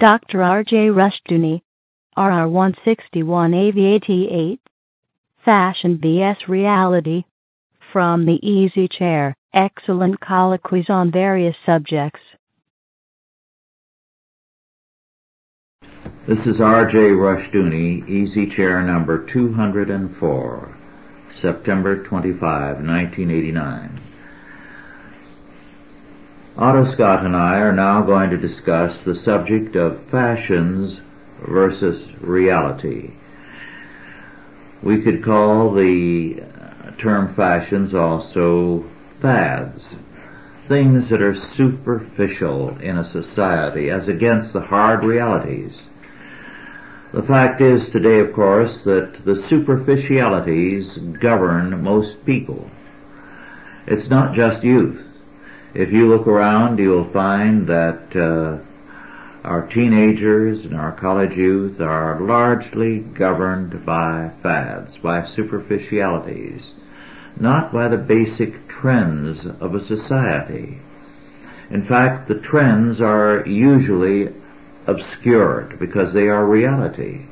Dr. R.J. Rushdoony, RR 161 AV88, Fashion vs. Reality, from the Easy Chair, excellent colloquies on various subjects. This is R.J. Rushdoony, Easy Chair number 204, September 25, 1989. Otto Scott and I are now going to discuss the subject of fashions versus reality. We could call the uh, term fashions also fads, things that are superficial in a society as against the hard realities. The fact is today, of course, that the superficialities govern most people. It's not just youth if you look around, you'll find that uh, our teenagers and our college youth are largely governed by fads, by superficialities, not by the basic trends of a society. In fact, the trends are usually obscured because they are reality.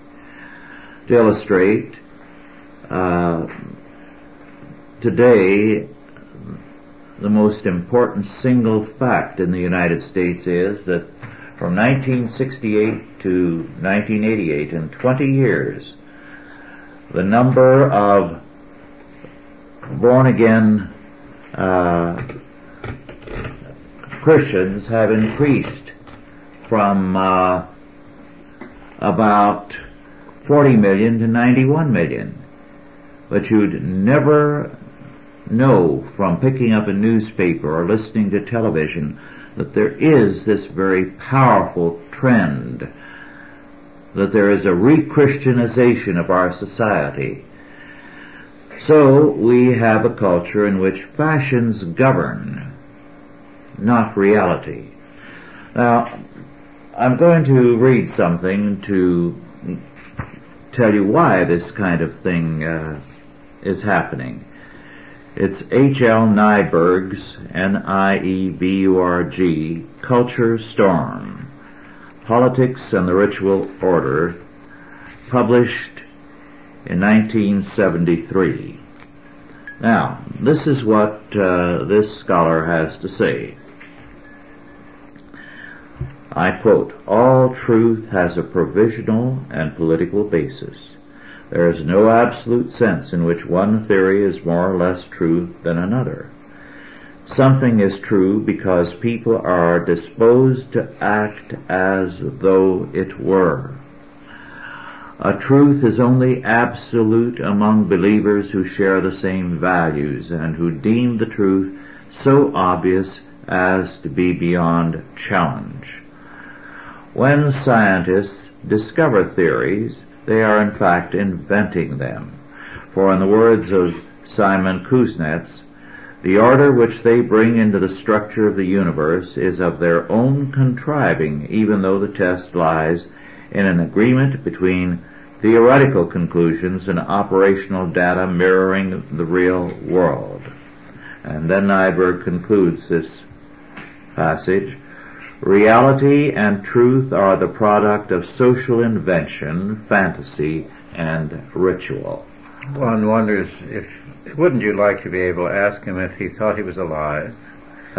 To illustrate, uh, today the most important single fact in the United States is that from 1968 to 1988, in 20 years, the number of born again uh, Christians have increased from uh, about 40 million to 91 million. But you'd never know from picking up a newspaper or listening to television that there is this very powerful trend, that there is a re-Christianization of our society. So we have a culture in which fashions govern, not reality. Now, I'm going to read something to tell you why this kind of thing uh, is happening. It's H.L. Nieburg's, N-I-E-B-U-R-G, Culture Storm, Politics and the Ritual Order, published in 1973. Now, this is what uh, this scholar has to say. I quote, all truth has a provisional and political basis. There is no absolute sense in which one theory is more or less true than another. Something is true because people are disposed to act as though it were. A truth is only absolute among believers who share the same values and who deem the truth so obvious as to be beyond challenge. When scientists discover theories, they are in fact inventing them. For in the words of Simon Kuznets, the order which they bring into the structure of the universe is of their own contriving, even though the test lies in an agreement between theoretical conclusions and operational data mirroring the real world. And then Nieburg concludes this passage Reality and truth are the product of social invention, fantasy, and ritual. One wonders if, wouldn't you like to be able to ask him if he thought he was alive?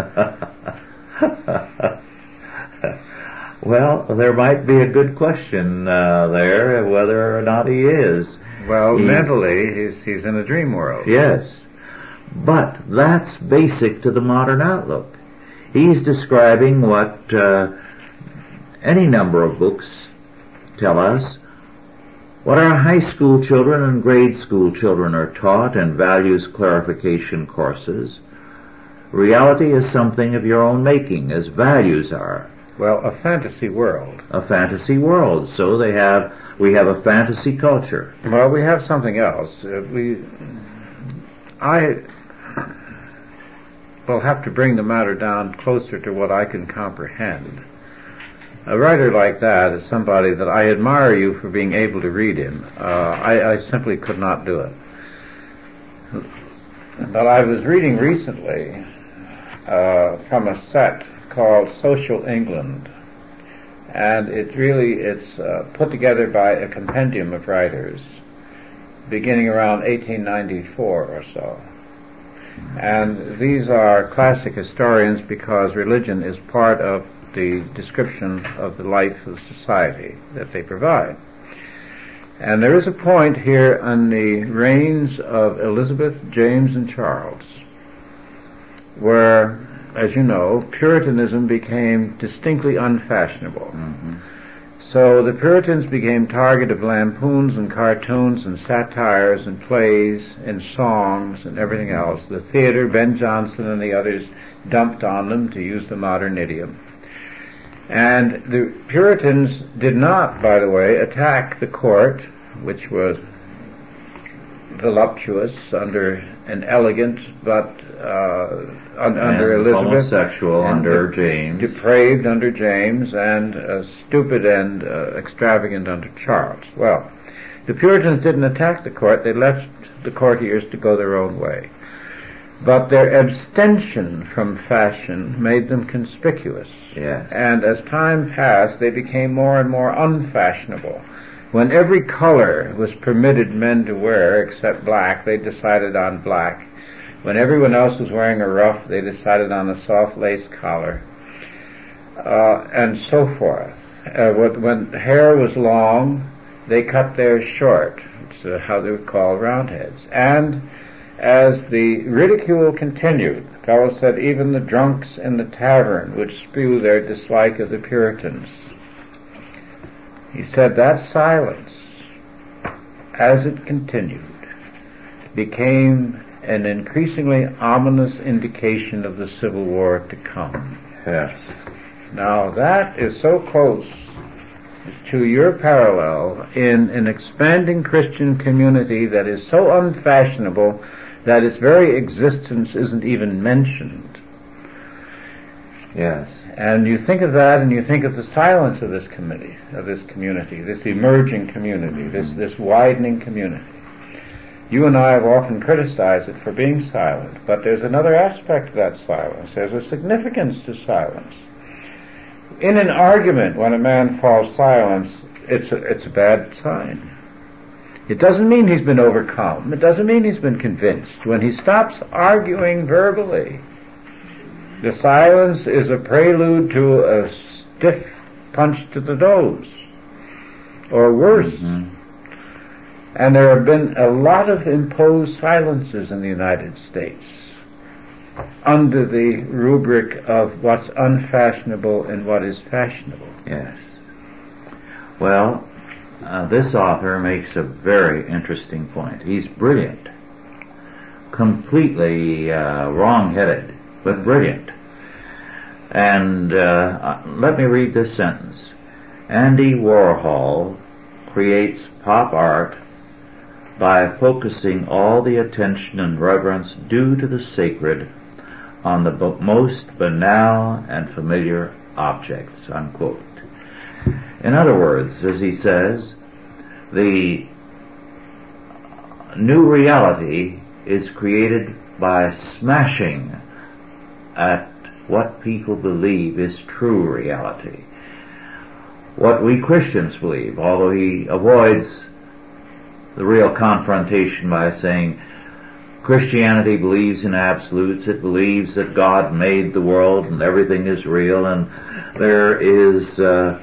well, there might be a good question uh, there, whether or not he is. Well, he, mentally, he's, he's in a dream world. Yes. But that's basic to the modern outlook. He's describing what uh, any number of books tell us, what our high school children and grade school children are taught in values clarification courses. Reality is something of your own making, as values are. Well, a fantasy world. A fantasy world. So they have, we have a fantasy culture. Well, we have something else. Uh, we, I will have to bring the matter down closer to what I can comprehend. A writer like that is somebody that I admire you for being able to read him. Uh, I, I simply could not do it. But I was reading recently uh, from a set called Social England, and it really it's uh, put together by a compendium of writers beginning around 1894 or so. And these are classic historians because religion is part of the description of the life of society that they provide. And there is a point here in the reigns of Elizabeth, James, and Charles where, as you know, Puritanism became distinctly unfashionable. Mm-hmm. So the Puritans became target of lampoons and cartoons and satires and plays and songs and everything else. The theater, Ben Jonson and the others dumped on them, to use the modern idiom. And the Puritans did not, by the way, attack the court, which was voluptuous under an elegant but uh, un- under Elizabeth, homosexual under de- James, depraved under James, and uh, stupid and uh, extravagant under Charles. Well, the Puritans didn't attack the court; they left the courtiers to go their own way. But their abstention from fashion made them conspicuous. Yes. And as time passed, they became more and more unfashionable. When every color was permitted men to wear except black, they decided on black. When everyone else was wearing a ruff, they decided on a soft lace collar, uh, and so forth. Uh, when hair was long, they cut theirs short, which is how they would call roundheads. And as the ridicule continued, the fellow said even the drunks in the tavern would spew their dislike of the Puritans. He said that silence, as it continued, became an increasingly ominous indication of the Civil War to come. Yes. Now that is so close to your parallel in an expanding Christian community that is so unfashionable that its very existence isn't even mentioned. Yes. And you think of that and you think of the silence of this committee, of this community, this emerging community, this, this widening community. You and I have often criticized it for being silent, but there's another aspect of that silence. There's a significance to silence. In an argument, when a man falls silent, it's a, it's a bad sign. It doesn't mean he's been overcome. It doesn't mean he's been convinced. When he stops arguing verbally, the silence is a prelude to a stiff punch to the nose, or worse. Mm-hmm. And there have been a lot of imposed silences in the United States under the rubric of what's unfashionable and what is fashionable. Yes. Well, uh, this author makes a very interesting point. He's brilliant. Completely uh, wrong-headed, but brilliant. And uh, let me read this sentence. Andy Warhol creates pop art by focusing all the attention and reverence due to the sacred on the most banal and familiar objects, unquote. In other words, as he says, the new reality is created by smashing at what people believe is true reality. What we Christians believe, although he avoids the real confrontation by saying Christianity believes in absolutes. It believes that God made the world and everything is real and there is uh,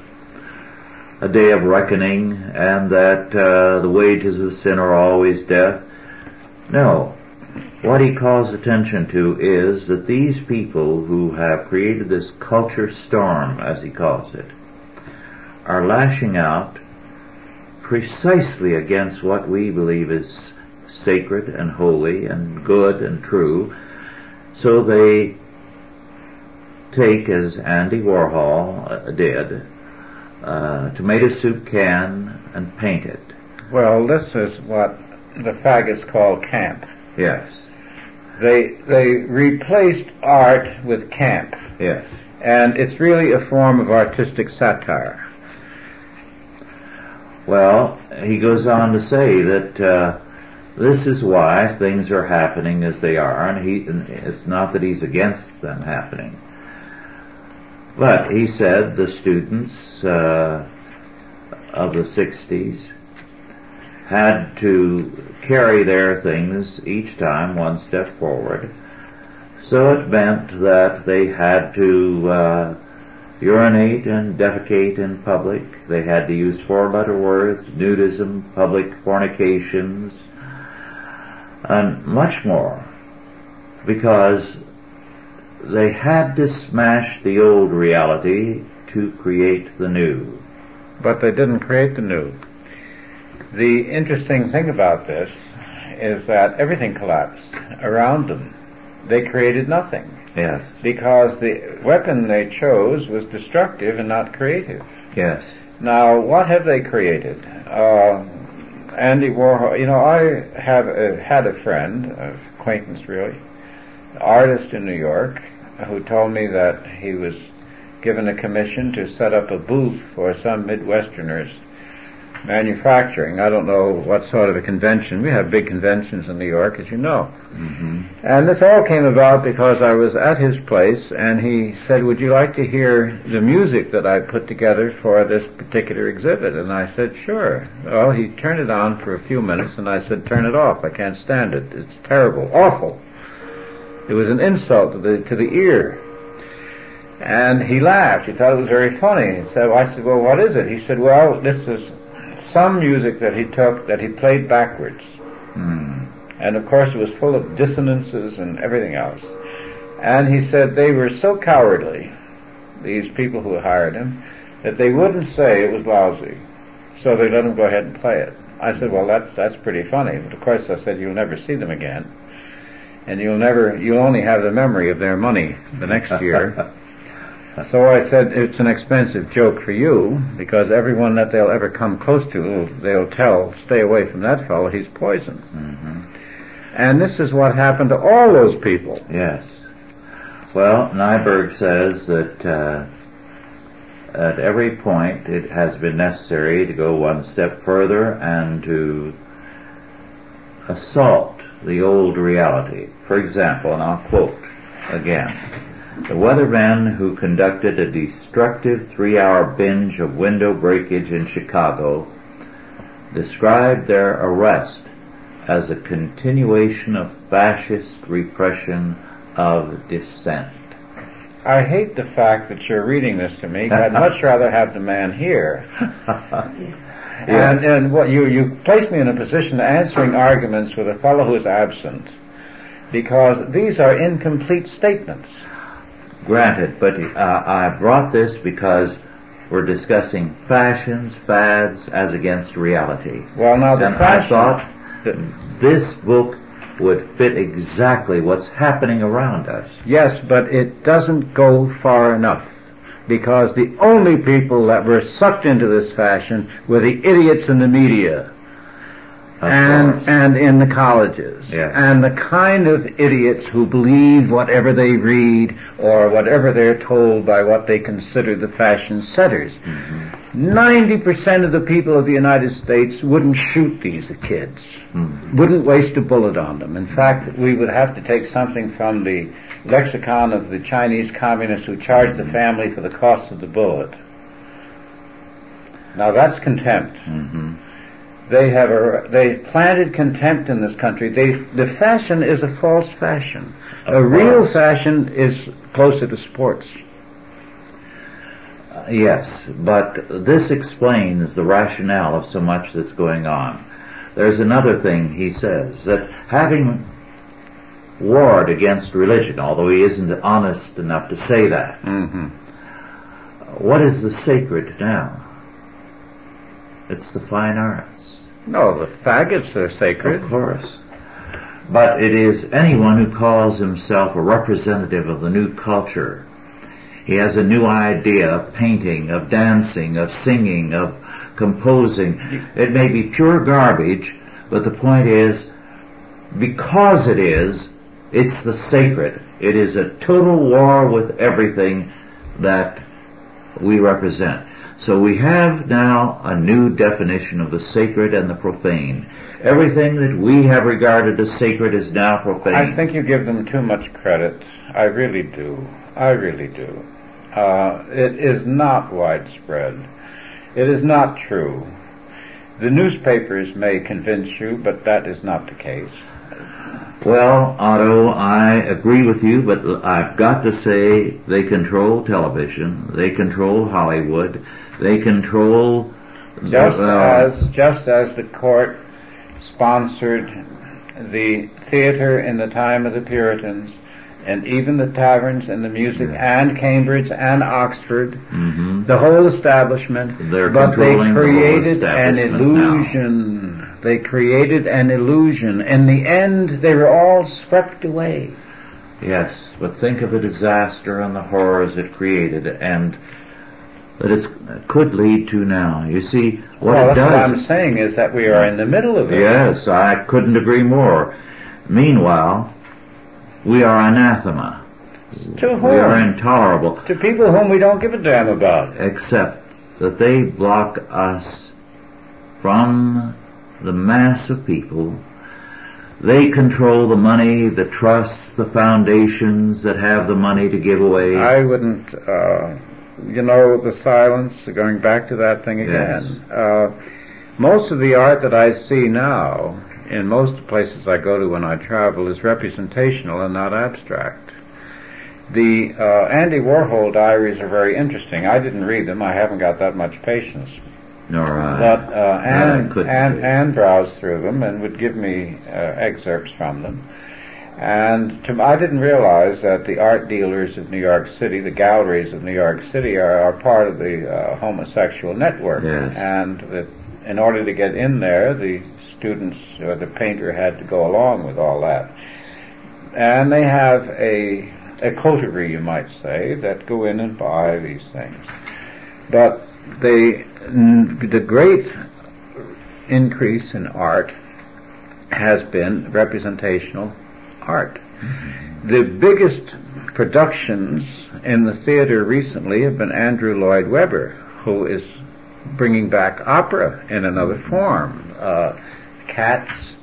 a day of reckoning and that uh, the wages of sin are always death. No. What he calls attention to is that these people who have created this culture storm, as he calls it, are lashing out precisely against what we believe is sacred and holy and good and true. So they take, as Andy Warhol uh, did, a tomato soup can and paint it. Well, this is what the faggots call camp. Yes. They they replaced art with camp. Yes. And it's really a form of artistic satire. Well, he goes on to say that uh, this is why things are happening as they are, and he, it's not that he's against them happening. But he said the students uh, of the 60s had to carry their things each time one step forward. So it meant that they had to uh, urinate and defecate in public. They had to use four-letter words, nudism, public fornications, and much more, because they had to smash the old reality to create the new. But they didn't create the new. The interesting thing about this is that everything collapsed around them. They created nothing. Yes. Because the weapon they chose was destructive and not creative. Yes. Now, what have they created? Uh, Andy Warhol, you know, I have a, had a friend, an acquaintance really, artist in New York, who told me that he was given a commission to set up a booth for some Midwesterners manufacturing. I don't know what sort of a convention. We have big conventions in New York, as you know. Mm-hmm. And this all came about because I was at his place and he said, would you like to hear the music that I put together for this particular exhibit? And I said, sure. Well, he turned it on for a few minutes and I said, turn it off. I can't stand it. It's terrible. Awful. It was an insult to the, to the ear. And he laughed. He thought it was very funny. So I said, well, what is it? He said, well, this is some music that he took that he played backwards. Mm. And of course it was full of dissonances and everything else. And he said they were so cowardly, these people who hired him, that they wouldn't say it was lousy. So they let him go ahead and play it. I said, well that's, that's pretty funny. But of course I said, you'll never see them again. And you'll never, you'll only have the memory of their money the next year. So I said, it's an expensive joke for you, because everyone that they'll ever come close to, they'll tell, stay away from that fellow, he's poison. Mm-hmm. And this is what happened to all those people. Yes. Well, Nieburg says that uh, at every point it has been necessary to go one step further and to assault the old reality. For example, and I'll quote again, the weathermen who conducted a destructive three-hour binge of window breakage in Chicago described their arrest as a continuation of fascist repression of dissent. I hate the fact that you're reading this to me. I'd much rather have the man here. And, and what you, you place me in a position of answering arguments with a fellow who is absent. Because these are incomplete statements. Granted, but uh, I brought this because we're discussing fashions, fads, as against reality. Well, now the and fashion, I thought that this book would fit exactly what's happening around us. Yes, but it doesn't go far enough. Because the only people that were sucked into this fashion were the idiots in the media. And and in the colleges. Yes. And the kind of idiots who believe whatever they read or whatever they're told by what they consider the fashion setters. Mm-hmm. 90% of the people of the United States wouldn't shoot these kids. Mhm. Wouldn't waste a bullet on them. In fact, we would have to take something from the lexicon of the Chinese communists who charge the family for the cost of the bullet. Now that's contempt. They have a, they planted contempt in this country. They, the fashion is a false fashion. Of a real fashion is closer to sports. Uh, yes, but this explains the rationale of so much that's going on. There's another thing he says, that having warred against religion, although he isn't honest enough to say that, Mm-hmm. what is the sacred now? It's the fine arts. No, the faggots are sacred. Of course. But it is anyone who calls himself a representative of the new culture. He has a new idea of painting, of dancing, of singing, of composing. It may be pure garbage, but the point is, because it is, it's the sacred. It is a total war with everything that we represent. So we have now a new definition of the sacred and the profane. Everything that we have regarded as sacred is now profane. I think you give them too much credit. I really do. I really do. Uh, it is not widespread. It is not true. The newspapers may convince you, but that is not the case. Well, Otto, I agree with you, but I've got to say they control television, they control Hollywood, they control just uh, as just as the court sponsored the theater in the time of the Puritans, and even the taverns and the music, yeah. and Cambridge and Oxford, mm-hmm. the whole establishment. They're but they created the an illusion. Now. They created an illusion. In the end, they were all swept away. Yes, but think of the disaster and the horrors it created, and that it could lead to now. You see, what well, it does. What I'm saying is that we are in the middle of it. Yes, I couldn't agree more. Meanwhile, we are anathema. To whom? We are intolerable. To people whom we don't give a damn about. Except that they block us from the mass of people. They control the money, the trusts, the foundations that have the money to give away. I wouldn't, uh, you know, the silence, going back to that thing again. Yes. Uh, most of the art that I see now in most places I go to when I travel is representational and not abstract. The uh, Andy Warhol diaries are very interesting. I didn't read them. I haven't got that much patience. Nor I. But uh, Anne, Anne, Anne browsed through them and would give me uh, excerpts from them. And to, I didn't realize that the art dealers of New York City, the galleries of New York City, are, are part of the uh, homosexual network. Yes. And that in order to get in there, the students or the painter had to go along with all that. And they have a, a coterie, you might say, that go in and buy these things. But they, the great increase in art has been representational art. The biggest productions in the theater recently have been Andrew Lloyd Webber, who is bringing back opera in another form. Uh, Cats,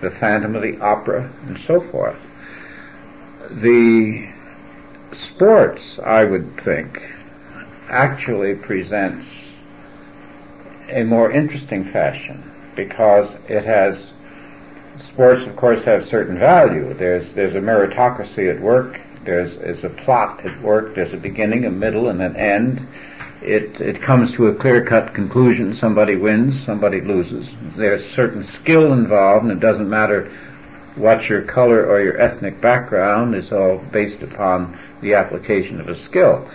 The Phantom of the Opera, and so forth. The sports, I would think, actually presents a more interesting fashion because it has sports of course have certain value. There's there's a meritocracy at work, there's, there's a plot at work, there's a beginning, a middle, and an end it, it comes to a clear-cut conclusion. Somebody wins, somebody loses. There's certain skill involved, and it doesn't matter what your color or your ethnic background is all based upon the application of a skill.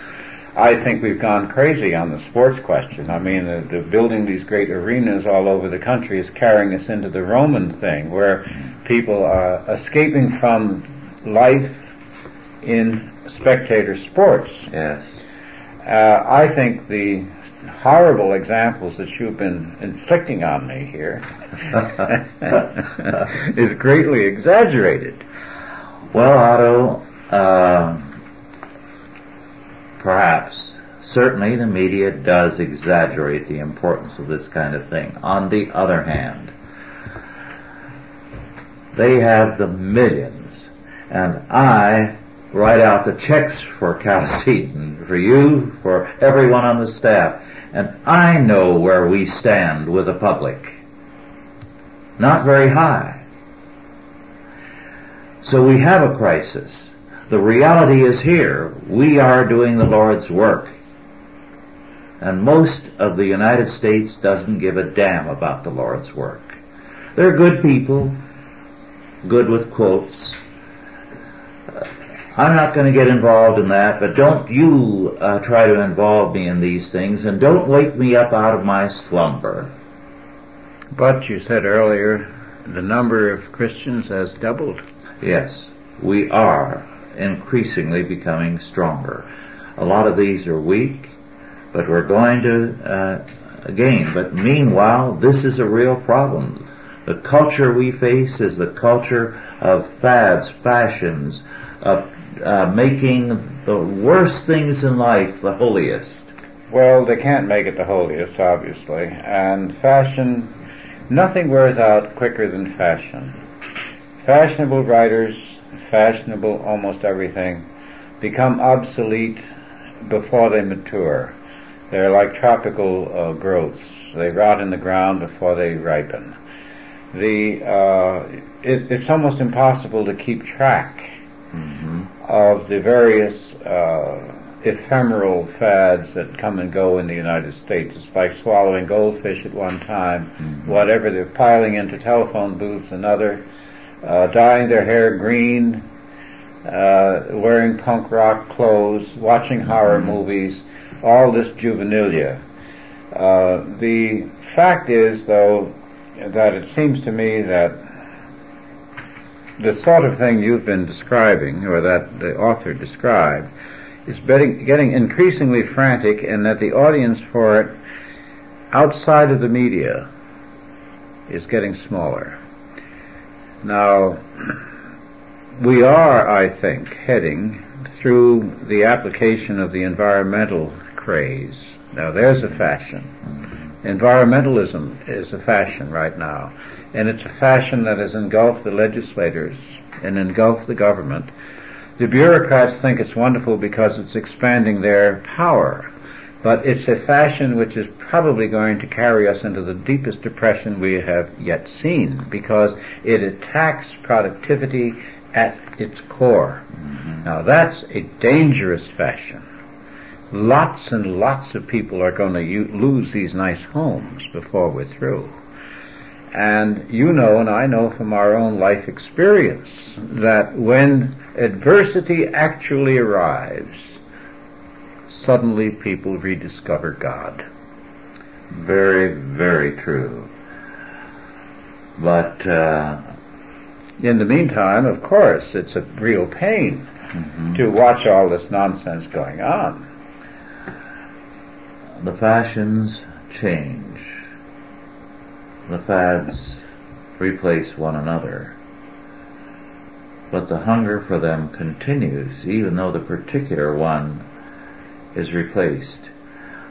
I think we've gone crazy on the sports question. I mean, the, the building these great arenas all over the country is carrying us into the Roman thing, where people are escaping from life in spectator sports. Yes. Uh, I think the horrible examples that you've been inflicting on me here is greatly exaggerated. Well, Otto, uh, perhaps, certainly the media does exaggerate the importance of this kind of thing. On the other hand, they have the millions, and I write out the checks for Cal for you, for everyone on the staff. And I know where we stand with the public. Not very high. So we have a crisis. The reality is here. We are doing the Lord's work. And most of the United States doesn't give a damn about the Lord's work. They're good people, good with quotes, I'm not going to get involved in that, but don't you uh, try to involve me in these things, and don't wake me up out of my slumber. But you said earlier, the number of Christians has doubled. Yes, we are increasingly becoming stronger. A lot of these are weak, but we're going to uh, gain. But meanwhile, this is a real problem. The culture we face is the culture of fads, fashions, of uh, making the worst things in life the holiest? Well, they can't make it the holiest, obviously. And fashion, nothing wears out quicker than fashion. Fashionable writers, fashionable almost everything, become obsolete before they mature. They're like tropical uh, growths. They rot in the ground before they ripen. The uh, it, it's almost impossible to keep track mm-hmm. of the various uh, ephemeral fads that come and go in the United States. It's like swallowing goldfish at one time, mm-hmm. whatever they're piling into telephone booths another, uh, dyeing their hair green, uh, wearing punk rock clothes, watching horror mm-hmm. movies, all this juvenilia. Uh, the fact is, though, that it seems to me that the sort of thing you've been describing, or that the author described, is getting increasingly frantic and that the audience for it outside of the media is getting smaller. Now, we are, I think, heading through the application of the environmental craze. Now there's a fashion. Environmentalism is a fashion right now. And it's a fashion that has engulfed the legislators and engulfed the government the bureaucrats think it's wonderful because it's expanding their power. But it's a fashion which is probably going to carry us into the deepest depression we have yet seen because it attacks productivity at its core. Mm-hmm. Now that's a dangerous fashion. Lots and lots of people are going to u- lose these nice homes before we're through. And you know, and I know from our own life experience, that when adversity actually arrives, suddenly people rediscover God. Very, very true. But uh, in the meantime, of course, it's a real pain mm-hmm. to watch all this nonsense going on. The fashions change the fads replace one another, but the hunger for them continues even though the particular one is replaced.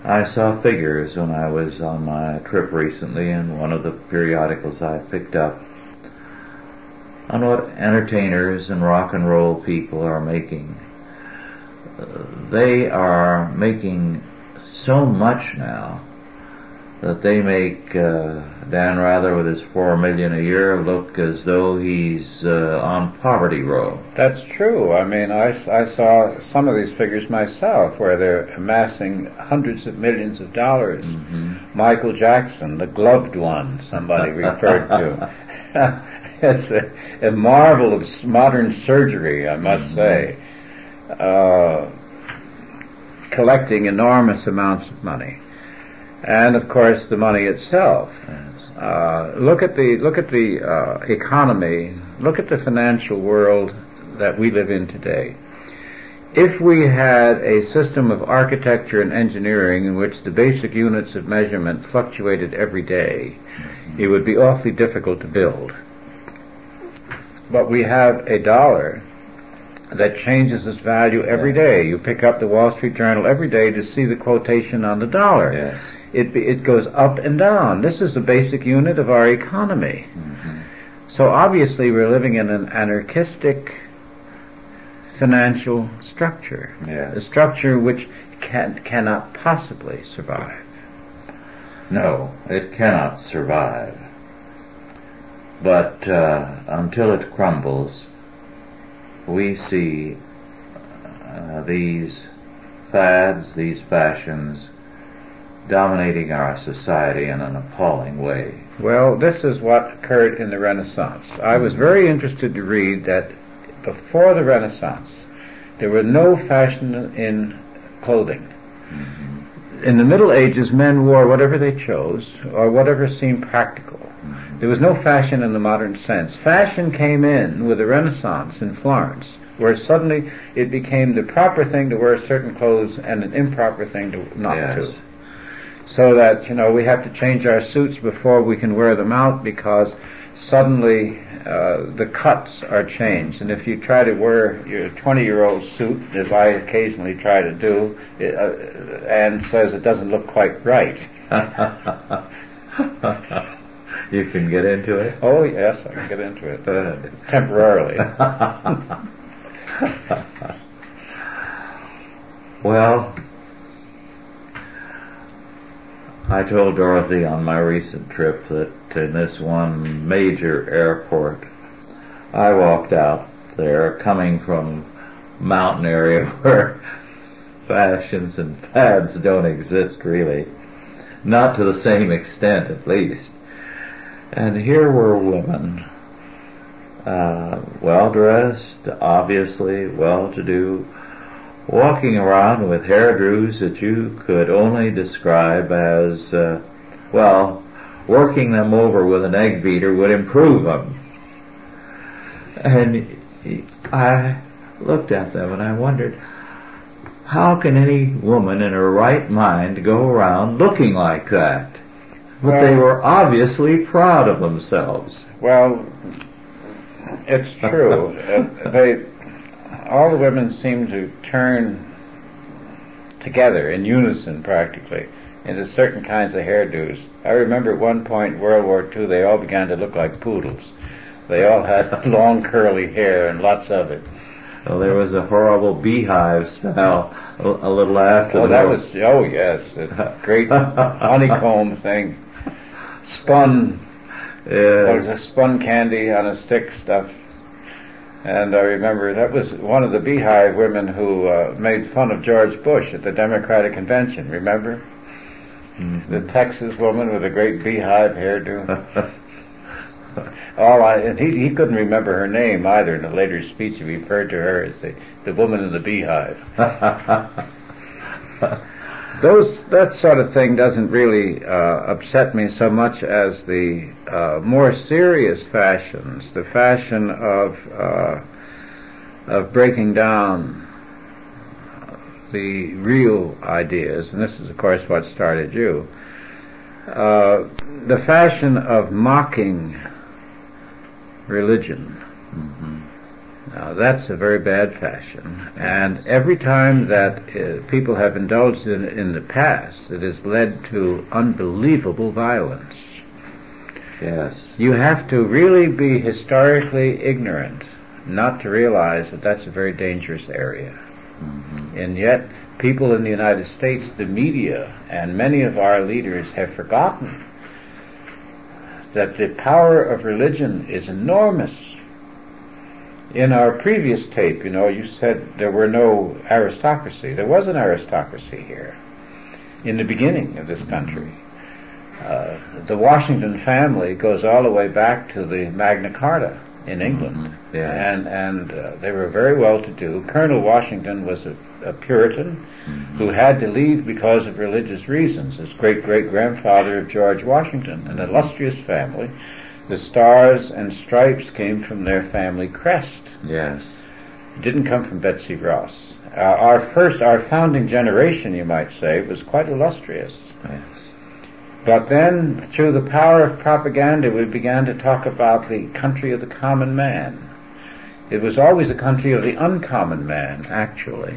I saw figures when I was on my trip recently in one of the periodicals I picked up on what entertainers and rock and roll people are making. they are making so much now that they make uh, Dan Rather with his four million a year look as though he's uh, on poverty row. That's true. I mean, I, I saw some of these figures myself where they're amassing hundreds of millions of dollars. Mm-hmm. Michael Jackson, the gloved one, somebody referred to. it's a, a, marvel of modern surgery, I must mm-hmm. say. Uh, collecting enormous amounts of money and of course the money itself. Uh, look at the look at the uh, economy. Look at the financial world that we live in today. If we had a system of architecture and engineering in which the basic units of measurement fluctuated every day, it would be awfully difficult to build. But we have a dollar that changes its value every day. You pick up the Wall Street Journal every day to see the quotation on the dollar. Yes. It, it goes up and down. This is the basic unit of our economy. Mm-hmm. So obviously we're living in an anarchistic financial structure. Yes. A structure which can, cannot possibly survive. No, it cannot survive. But uh, until it crumbles, we see uh, these fads, these fashions, dominating our society in an appalling way. Well, this is what occurred in the Renaissance. I was very interested to read that before the Renaissance, there was no fashion in clothing. Mm-hmm. In the Middle Ages, men wore whatever they chose or whatever seemed practical. Mm-hmm. There was no fashion in the modern sense. Fashion came in with the Renaissance in Florence where suddenly it became the proper thing to wear certain clothes and an improper thing to not yes. to. So that, you know, we have to change our suits before we can wear them out because suddenly uh, the cuts are changed. And if you try to wear your 20 year old suit, as I occasionally try to do, it, uh, and says it doesn't look quite right. you can get into it? Oh, yes, I can get into it. Temporarily. Well, I told Dorothy on my recent trip that in this one major airport, I walked out there coming from mountain area where fashions and fads don't exist really. Not to the same extent at least. And here were women, uh, well dressed, obviously well to do, walking around with hairdos that you could only describe as, uh, well, working them over with an egg beater would improve them. And I looked at them and I wondered, how can any woman in her right mind go around looking like that? But well, they were obviously proud of themselves. Well, it's true. they, all the women seem to turn together in unison practically into certain kinds of hairdos. I remember at one point in World War II they all began to look like poodles. They all had long curly hair and lots of it. Well, there was a horrible beehive style a, a little after. Oh, that was oh yes, a great honeycomb thing, spun. Yes. spun candy on a stick stuff. And I remember that was one of the beehive women who uh, made fun of George Bush at the Democratic convention. Remember? Mm-hmm. The Texas woman with a great beehive hairdo. All I, and he, he couldn't remember her name either. In a later speech, he referred to her as the, the woman in the beehive. Those that sort of thing doesn't really uh, upset me so much as the uh, more serious fashions, the fashion of uh, of breaking down the real ideas, and this is of course what started you. Uh, the fashion of mocking religion. Mm-hmm. Now that's a very bad fashion, and every time that uh, people have indulged in it in the past, it has led to unbelievable violence. Yes. You have to really be historically ignorant not to realize that that's a very dangerous area. Mm-hmm. And yet, people in the United States, the media, and many of our leaders have forgotten that the power of religion is enormous. In our previous tape, you know, you said there were no aristocracy. There was an aristocracy here in the beginning of this country. Uh, the Washington family goes all the way back to the Magna Carta in England, mm-hmm. yes. and and uh, they were very well to do. Colonel Washington was a, a Puritan mm-hmm. who had to leave because of religious reasons. His great great grandfather of George Washington, an illustrious family. The stars and stripes came from their family crest. Yes, it didn't come from Betsy Ross. Uh, our first, our founding generation, you might say, was quite illustrious. Yes. But then, through the power of propaganda, we began to talk about the country of the common man. It was always a country of the uncommon man, actually.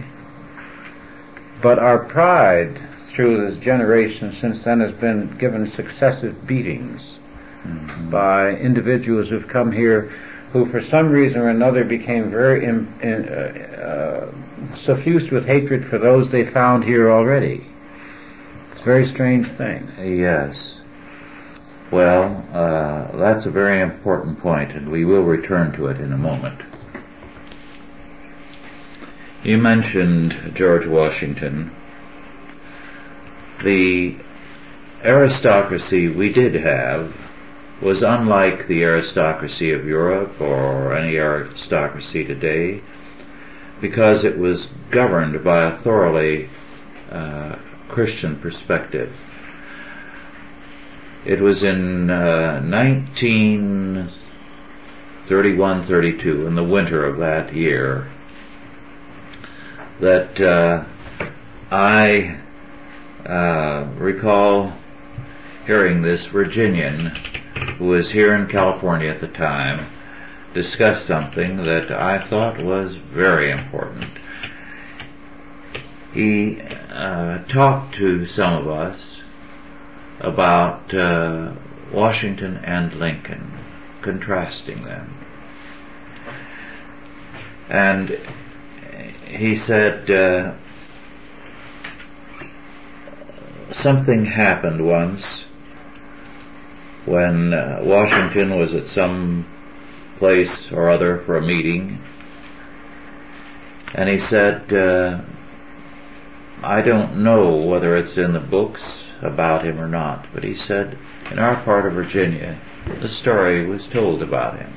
But our pride through this generation since then has been given successive beatings mm-hmm. by individuals who've come here who for some reason or another became very in, in, uh, uh, suffused with hatred for those they found here already It's a very strange thing. Yes. Well, uh, that's a very important point, and we will return to it in a moment. You mentioned George Washington. The aristocracy we did have was unlike the aristocracy of Europe or any aristocracy today because it was governed by a thoroughly uh, Christian perspective. It was in uh, 1931-32, in the winter of that year, that uh, I uh, recall hearing this Virginian who was here in California at the time discuss something that I thought was very important. He uh, talked to some of us about uh, Washington and Lincoln, contrasting them. And he said, uh, something happened once when uh, Washington was at some place or other for a meeting, and he said, uh, I don't know whether it's in the books about him or not, but he said, in our part of Virginia, the story was told about him.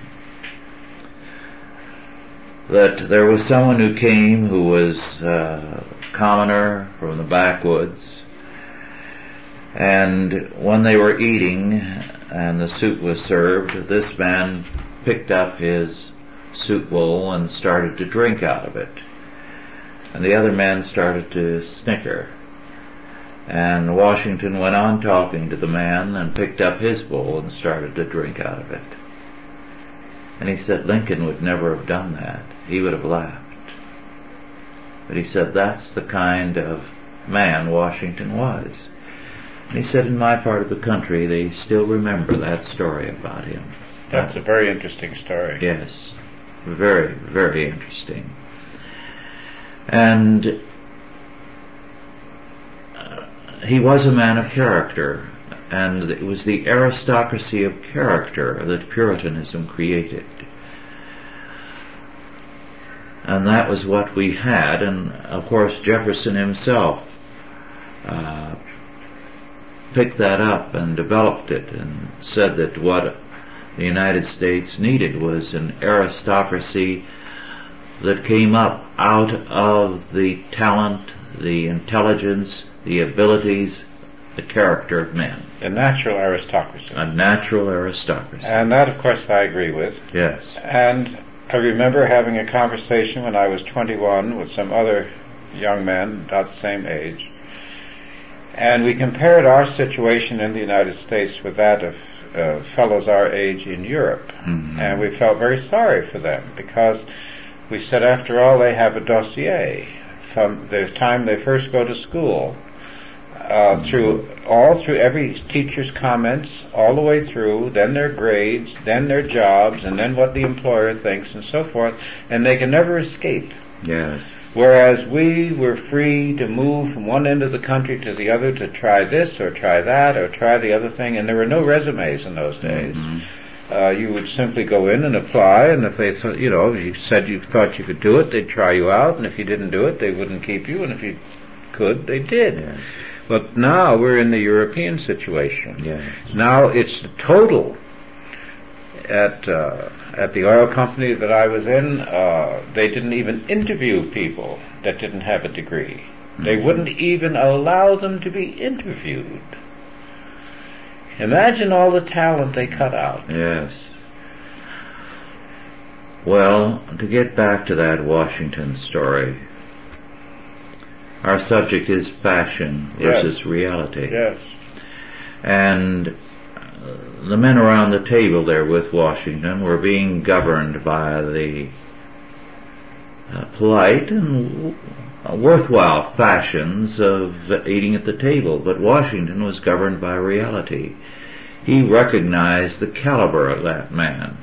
That there was someone who came who was a commoner from the backwoods, and when they were eating and the soup was served, this man picked up his soup bowl and started to drink out of it. And the other men started to snicker. And Washington went on talking to the man and picked up his bowl and started to drink out of it. And he said Lincoln would never have done that. He would have laughed. But he said that's the kind of man Washington was. He said in my part of the country they still remember that story about him. That's a very interesting story. Yes. Very, very interesting. And uh, he was a man of character, and it was the aristocracy of character that Puritanism created. And that was what we had, and of course Jefferson himself uh, picked that up and developed it and said that what the United States needed was an aristocracy that came up out of the talent, the intelligence, the abilities, the character of men. A natural aristocracy. A natural aristocracy. And that, of course, I agree with. Yes. And I remember having a conversation when I was 21 with some other young men about the same age. And we compared our situation in the United States with that of uh, fellows our age in Europe. Mhm. And we felt very sorry for them because we said, after all, they have a dossier from the time they first go to school, uh, through all through every teacher's comments, all the way through, then their grades, then their jobs, and then what the employer thinks, and so forth, and they can never escape. Yes. Whereas we were free to move from one end of the country to the other to try this or try that or try the other thing, and there were no resumes in those days. Mhm. Uh, you would simply go in and apply, and if they, thought, you know, you said you thought you could do it, they'd try you out, and if you didn't do it, they wouldn't keep you, and if you could, they did. Yes. But now we're in the European situation. Yes. Now it's the total. At uh, at the oil company that I was in, uh, they didn't even interview people that didn't have a degree. They wouldn't even allow them to be interviewed. Imagine all the talent they cut out. Yes. Well, to get back to that Washington story, our subject is fashion Yes. versus reality. Yes. And the men around the table there with Washington were being governed by the uh, polite and w- worthwhile fashions of eating at the table, but Washington was governed by reality. He recognized the caliber of that man.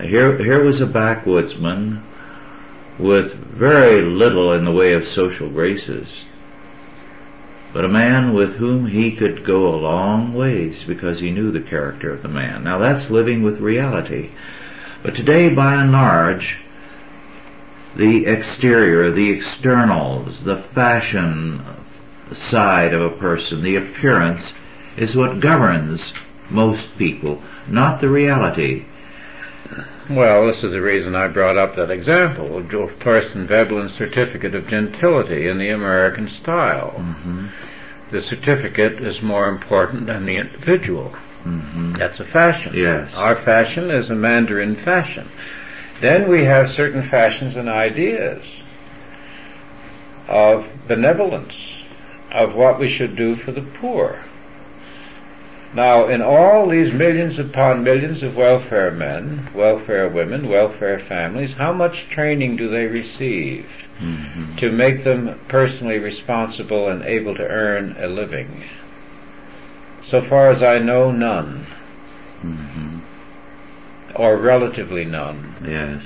Here, here was a backwoodsman with very little in the way of social graces, but a man with whom he could go a long ways because he knew the character of the man. Now that's living with reality. But today, by and large, the exterior, the externals, the fashion side of a person, the appearance, is what governs most people, not the reality. Well, this is the reason I brought up that example of Thorstein Veblen's certificate of gentility in the American style. hmm The certificate is more important than the individual. hmm That's a fashion. Yes. Our fashion is a Mandarin fashion. Then we have certain fashions and ideas of benevolence, of what we should do for the poor. Now, in all these millions upon millions of welfare men, welfare women, welfare families, how much training do they receive hmm to make them personally responsible and able to earn a living? So far as I know, none, hmm or relatively none. Yes.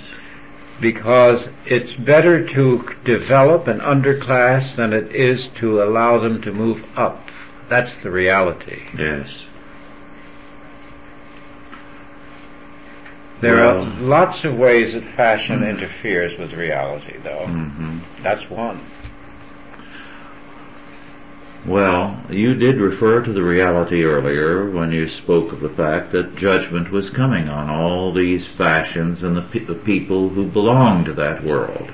because it's better to develop an underclass than it is to allow them to move up That's the reality. Yes. There are lots of ways that fashion interferes with reality, though. hmm That's one. Well, you did refer to the reality earlier when you spoke of the fact that judgment was coming on all these fashions and the, pe- the people who belong to that world.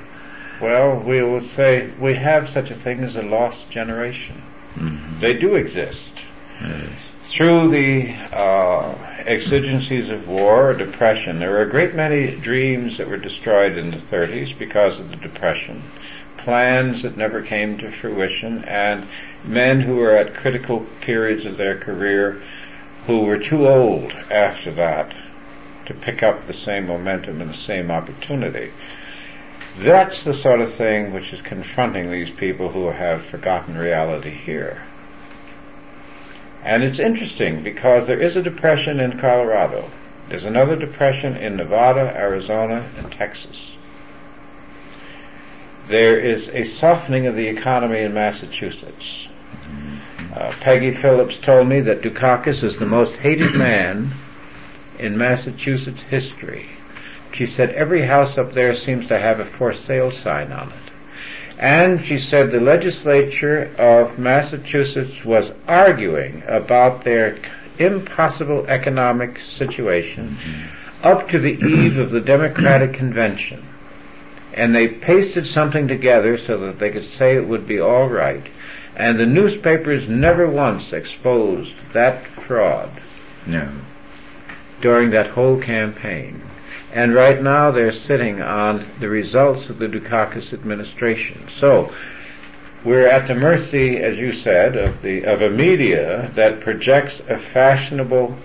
Well, we will say we have such a thing as a lost generation. hmm They do exist. Yes. Through the uh, exigencies of war depression, there were a great many dreams that were destroyed in the 30s because of the depression, plans that never came to fruition, and men who were at critical periods of their career who were too old after that to pick up the same momentum and the same opportunity. That's the sort of thing which is confronting these people who have forgotten reality here. And it's interesting because there is a depression in Colorado. There's another depression in Nevada, Arizona, and Texas. There is a softening of the economy in Massachusetts. Uh, Peggy Phillips told me that Dukakis is the most hated man in Massachusetts history. She said every house up there seems to have a for sale sign on it. And she said the legislature of Massachusetts was arguing about their impossible economic situation mm-hmm. up to the eve of the Democratic convention. And they pasted something together so that they could say it would be all right. And the newspapers never once exposed that fraud No. during that whole campaign. And right now they're sitting on the results of the Dukakis administration. So we're at the mercy, as you said, of the of a media that projects a fashionable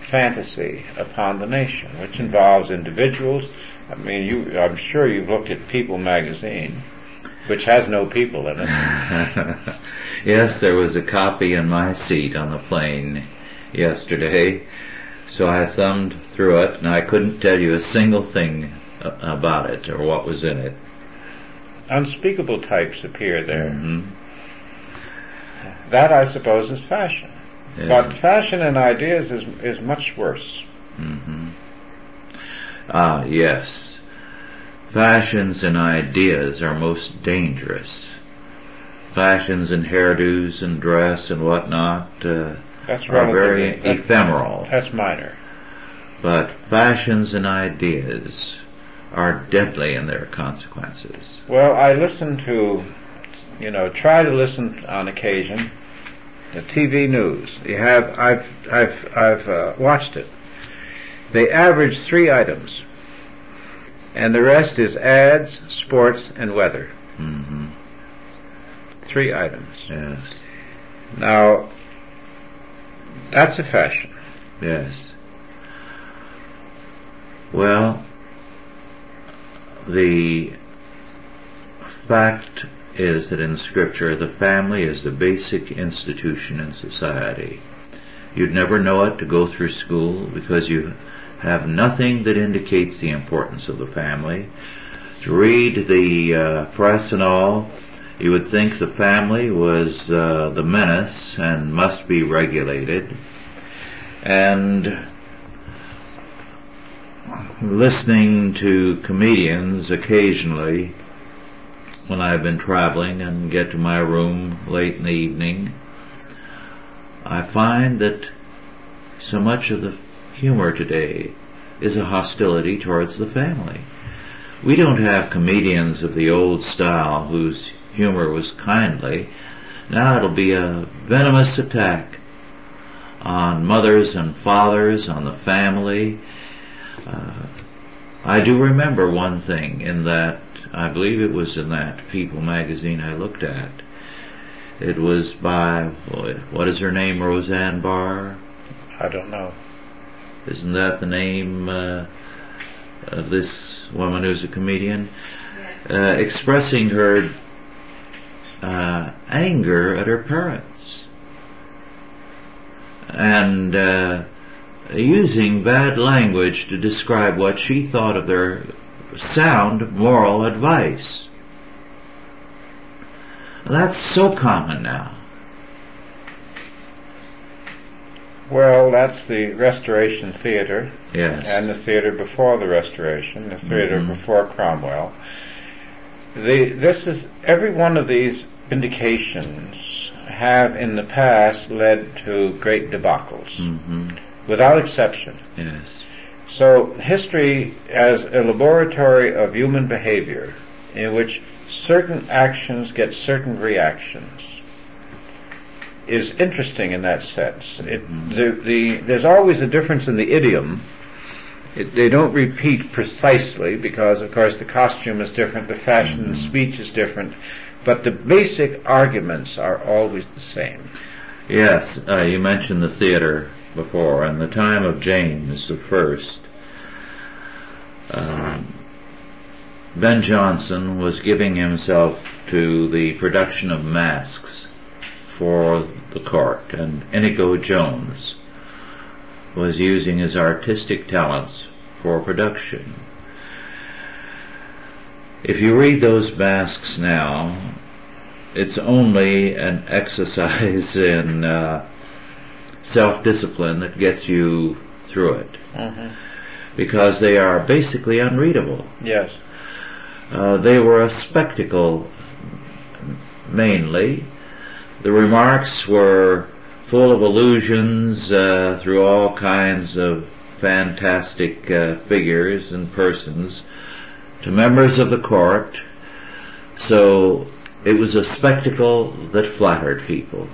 fantasy upon the nation, which involves individuals. I mean, you, I'm sure you've looked at People magazine, which has no people in it. yes, there was a copy in my seat on the plane yesterday, so I thumbed through it and I couldn't tell you a single thing about it or what was in it. Unspeakable types appear there. hmm That, I suppose, is fashion. Yes. But fashion and ideas is is much worse. hmm Ah, yes. Fashions and ideas are most dangerous. Fashions and hairdos and dress and whatnot uh, That's are very that's- ephemeral. That's minor. But fashions and ideas are deadly in their consequences. Well, I listen to, you know, try to listen on occasion. The TV news. You have, I've, I've, I've uh, watched it. They average three items, and the rest is ads, sports, and weather. hmm Three items. Yes. Now, that's a fashion. Yes. Well, the fact is that in Scripture the family is the basic institution in society. You'd never know it to go through school because you have nothing that indicates the importance of the family. To read the uh, press and all, you would think the family was uh, the menace and must be regulated. And listening to comedians occasionally when I've been traveling and get to my room late in the evening, I find that so much of the humor today is a hostility towards the family. We don't have comedians of the old style whose humor was kindly. Now it'll be a venomous attack on mothers and fathers, on the family. Uh, I do remember one thing in that, I believe it was in that People magazine I looked at. It was by, what is her name, Roseanne Barr? I don't know. Isn't that the name uh, of this woman who's a comedian? Uh, expressing her uh, anger at her parents and uh, using bad language to describe what she thought of their sound moral advice. That's so common now. Well, that's the Restoration Theatre Yes. and the theatre before the Restoration, the theater Mhm. before Cromwell. The, this is every one of these indications have in the past led to great debacles, hmm without exception. Yes. So history as a laboratory of human behavior in which certain actions get certain reactions is interesting in that sense. It, the, the, there's always a difference in the idiom. It, they don't repeat precisely because, of course, the costume is different, the fashion and speech is different, but the basic arguments are always the same. Yes, uh, you mentioned the theater before. In the time of James the First, um, Ben Jonson was giving himself to the production of masques for the court, and Inigo Jones was using his artistic talents for production. If you read those masques now, it's only an exercise in uh, self-discipline that gets you through it because they are basically unreadable. Yes. Uh, they were a spectacle mainly. The remarks were full of allusions uh, through all kinds of fantastic uh, figures and persons to members of the court. So it was a spectacle that flattered people.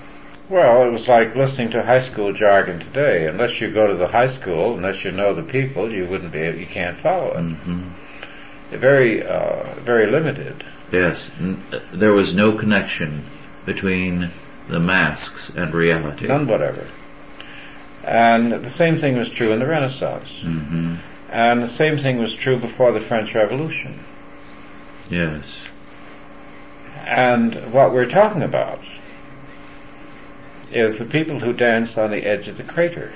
Well, it was like listening to high school jargon today. Unless you go to the high school, unless you know the people, you wouldn't be. You can't follow it. hmm Very, uh, very limited. Yes, n- there was no connection between the masques and reality. None whatever. And the same thing was true in the Renaissance. hmm And the same thing was true before the French Revolution. Yes. And what we're talking about is the people who dance on the edge of the crater.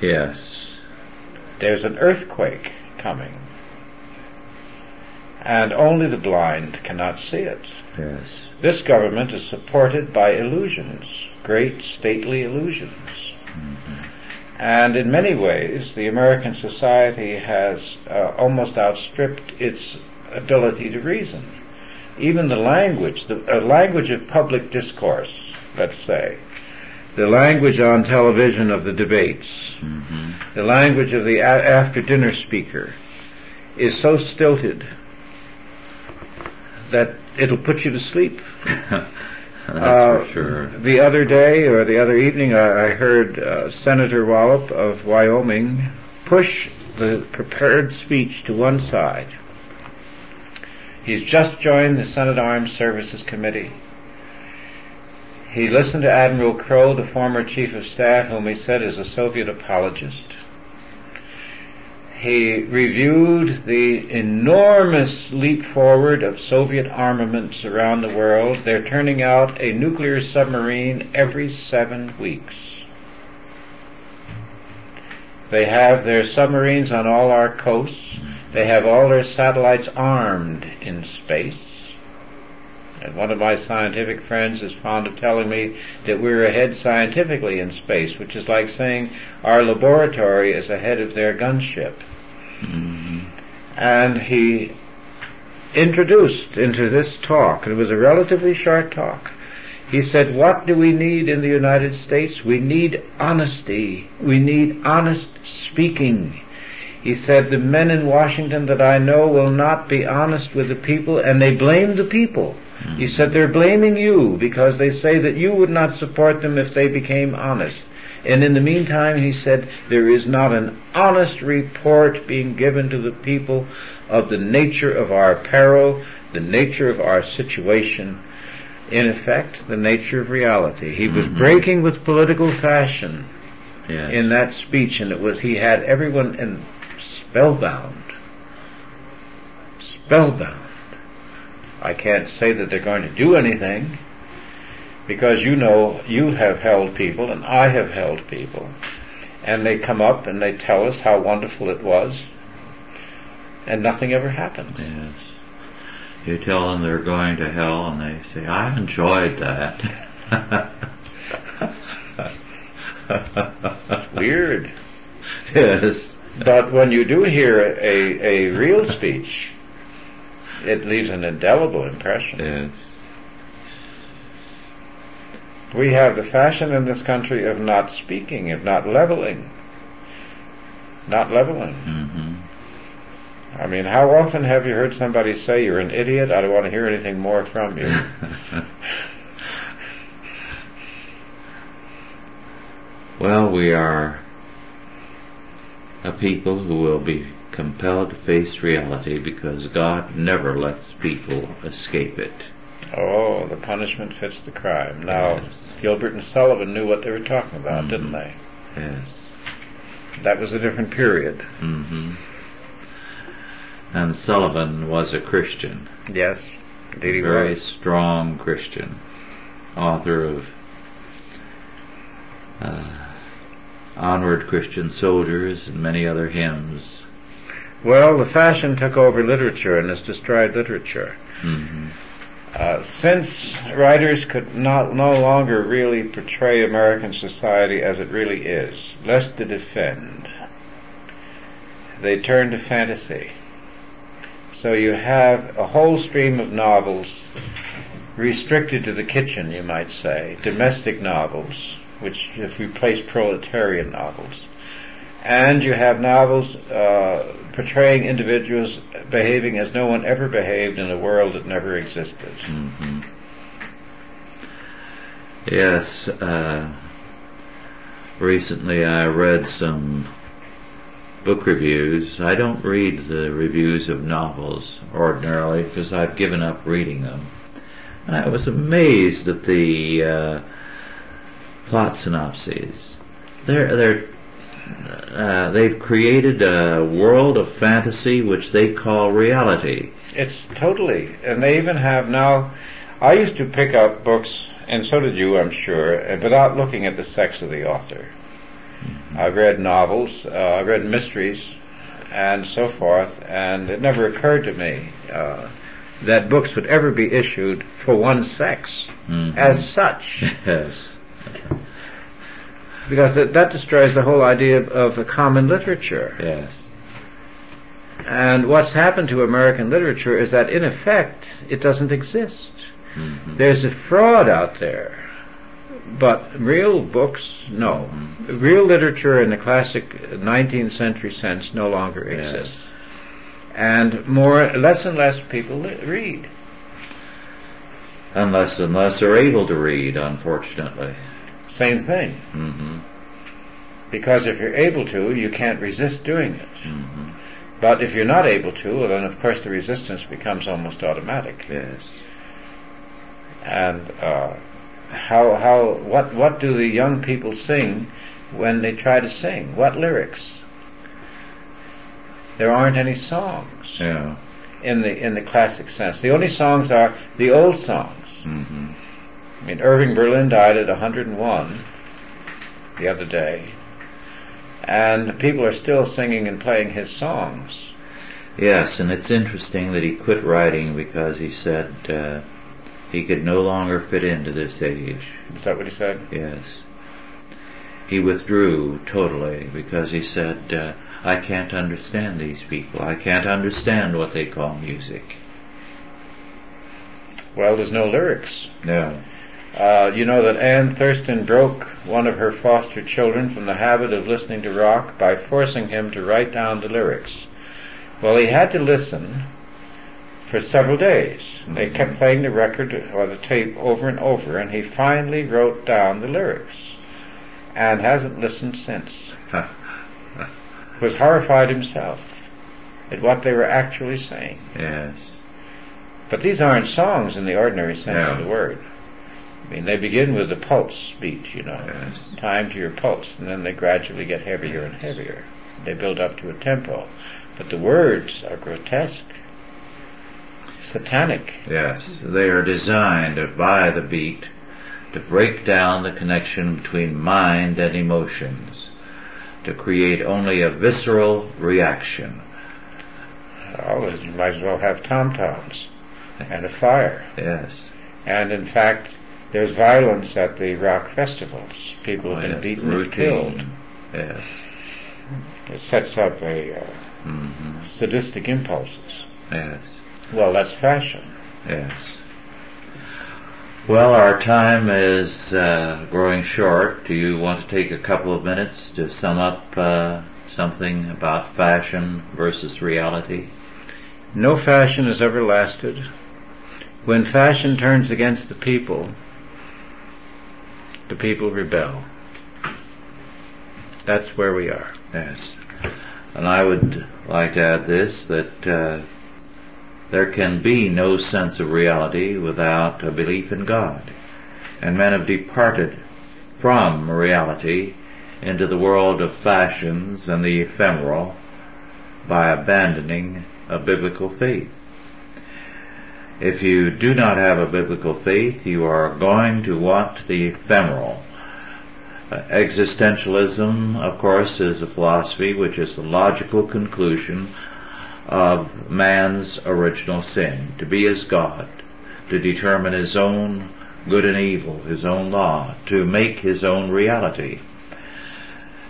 Yes. There's an earthquake coming. And only the blind cannot see it. Yes. This government is supported by illusions, great stately illusions. And in many ways, the American society has uh, almost outstripped its ability to reason. Even the language, the uh, language of public discourse, let's say, the language on television of the debates, hmm the language of the a- after dinner speaker, is so stilted that it'll put you to sleep. That's Uh, for sure. The other day or the other evening, I, I heard uh, Senator Wallop of Wyoming push the prepared speech to one side. He's just joined the Senate Armed Services Committee. He listened to Admiral Crowe, the former chief of staff, whom he said is a Soviet apologist. He reviewed the enormous leap forward of Soviet armaments around the world. They're turning out a nuclear submarine every seven weeks. They have their submarines on all our coasts. They have all their satellites armed in space. And one of my scientific friends is fond of telling me that we're ahead scientifically in space, which is like saying our laboratory is ahead of their gunship. hmm And he introduced into this talk, and it was a relatively short talk, he said, what do we need in the United States? We need honesty. We need honest speaking. He said, the men in Washington that I know will not be honest with the people, and they blame the people. He said, they're blaming you because they say that you would not support them if they became honest. And in the meantime, he said, there is not an honest report being given to the people of the nature of our peril, the nature of our situation, in effect, the nature of reality. He was Mhm. breaking with political fashion Yes. in that speech, and it was, he had everyone in spellbound. Spellbound. I can't say that they're going to do anything, because you know, you have held people, and I have held people, and they come up and they tell us how wonderful it was, and nothing ever happens. Yes. You tell them they're going to hell and they say, I enjoyed that. Weird. Yes. But when you do hear a, a real speech, it leaves an indelible impression. Yes. We have the fashion in this country of not speaking, of not leveling. Not leveling. hmm I mean, how often have you heard somebody say you're an idiot? I don't want to hear anything more from you. well, we are a people who will be compelled to face reality because God never lets people escape it. oh, the punishment fits the crime. Now, Yes. Gilbert and Sullivan knew what they were talking about, Mhm. didn't they? Yes. That was a different period. hmm And Sullivan was a Christian, Yes, indeed he very was. strong Christian, author of uh, Onward Christian Soldiers and many other hymns. Well, the fashion took over literature and has destroyed literature. hmm Uh, since writers could not no longer really portray American society as it really is, less to defend, they turned to fantasy. So you have a whole stream of novels restricted to the kitchen, you might say, domestic novels, which have replaced proletarian novels. And you have novels uh, portraying individuals behaving as no one ever behaved in a world that never existed. hmm Yes, uh, recently I read some book reviews. I don't read the reviews of novels ordinarily because I've given up reading them. And I was amazed at the uh, plot synopses. They're they're uh, they've created a world of fantasy which they call reality. It's totally, and they even have now. I used to pick up books, and so did you, I'm sure, uh, without looking at the sex of the author. I've read novels, uh, I've read mysteries, and so forth, and it never occurred to me uh, that books would ever be issued for one sex Mhm. as such, yes. Because that, that destroys the whole idea of, of a common literature. Yes. And what's happened to American literature is that, in effect, it doesn't exist. Mhm. There's a fraud out there, but real books, no. Real literature in the classic 19th century sense no longer Yes. exists. And more, less and less people li- read. Unless unless they're able to read, unfortunately. Same thing. hmm Because if you're able to, you can't resist doing it. hmm But if you're not able to, well, then of course the resistance becomes almost automatic. Yes. And uh, how how what what do the young people sing when they try to sing? What lyrics? There aren't any songs Yeah. in the in the classic sense. The only songs are the old songs. hmm I mean, Irving Berlin died at 101 the other day, and people are still singing and playing his songs. Yes, and it's interesting that he quit writing because he said uh, he could no longer fit into this age. Is that what he said? Yes. He withdrew totally because he said, uh, I can't understand these people. I can't understand what they call music. Well, there's no lyrics. No. Uh, you know that Anne Thurston broke one of her foster children from the habit of listening to rock by forcing him to write down the lyrics. Well, he had to listen for several days. They kept playing the record or the tape over and over, and he finally wrote down the lyrics and hasn't listened since. Was horrified himself at what they were actually saying. yes. But these aren't songs in the ordinary sense of the word. I mean, they begin with the pulse beat, you know, Yes. time to your pulse, and then they gradually get heavier and heavier. They build up to a tempo. But the words are grotesque, satanic. Yes. They are designed by the beat to break down the connection between mind and emotions, to create only a visceral reaction. Oh, you might as well have tom toms and a fire. Yes. And in fact, There's violence at the rock festivals. People have Oh, been yes, beaten and killed. Yes. It sets up a uh, hmm sadistic impulses. Yes. Well, that's fashion. Yes. Well, our time is uh, growing short. Do you want to take a couple of minutes to sum up uh, something about fashion versus reality? No fashion has ever lasted. When fashion turns against the people, the people rebel. That's where we are. Yes. And I would like to add this that uh, there can be no sense of reality without a belief in God. And men have departed from reality into the world of fashions and the ephemeral by abandoning a biblical faith. If you do not have a biblical faith, you are going to want the ephemeral. Uh, existentialism, of course, is a philosophy which is the logical conclusion of man's original sin, to be as God, to determine his own good and evil, his own law, to make his own reality.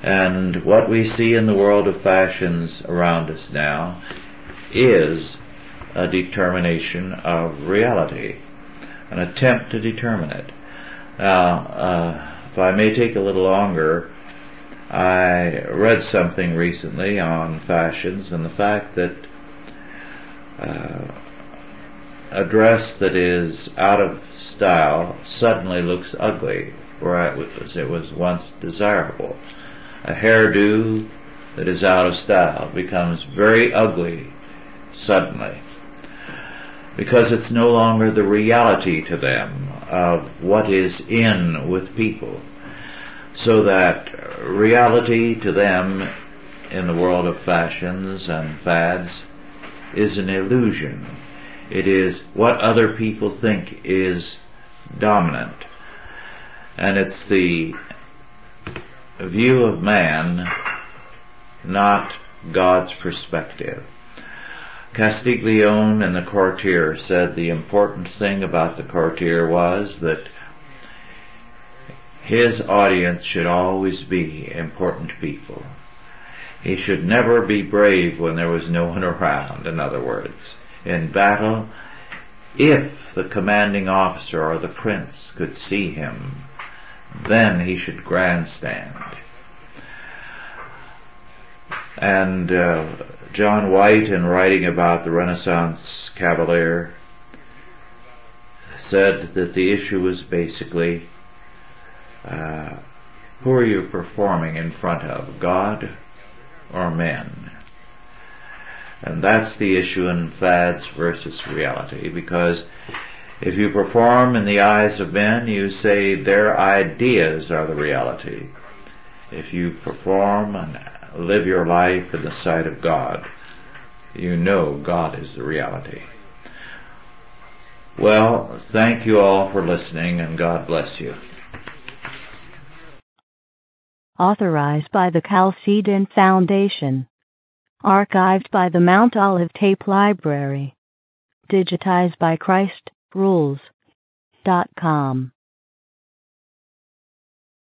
And what we see in the world of fashions around us now is a determination of reality, an attempt to determine it. Now, uh, if I may take a little longer, I read something recently on fashions and the fact that uh, a dress that is out of style suddenly looks ugly, whereas it was once desirable. A hairdo that is out of style becomes very ugly suddenly because it's no longer the reality to them of what is in with people. So that reality to them in the world of fashions and fads is an illusion. It is what other people think is dominant. And it's the view of man, not God's perspective. Castiglione and the courtier said the important thing about the courtier was that his audience should always be important people. He should never be brave when there was no one around, in other words. In battle, if the commanding officer or the prince could see him, then he should grandstand. And uh, John White, in writing about the Renaissance cavalier, said that the issue was basically uh, who are you performing in front of, God or men? And that's the issue in fads versus reality, because if you perform in the eyes of men, you say their ideas are the reality. If you perform and live your life in the sight of God, you know God is the reality. Well, thank you all for listening and God bless you. Authorized by the Chalcedon Foundation. Archived by the Mount Olive Tape Library. Digitized by Christ Rules.com.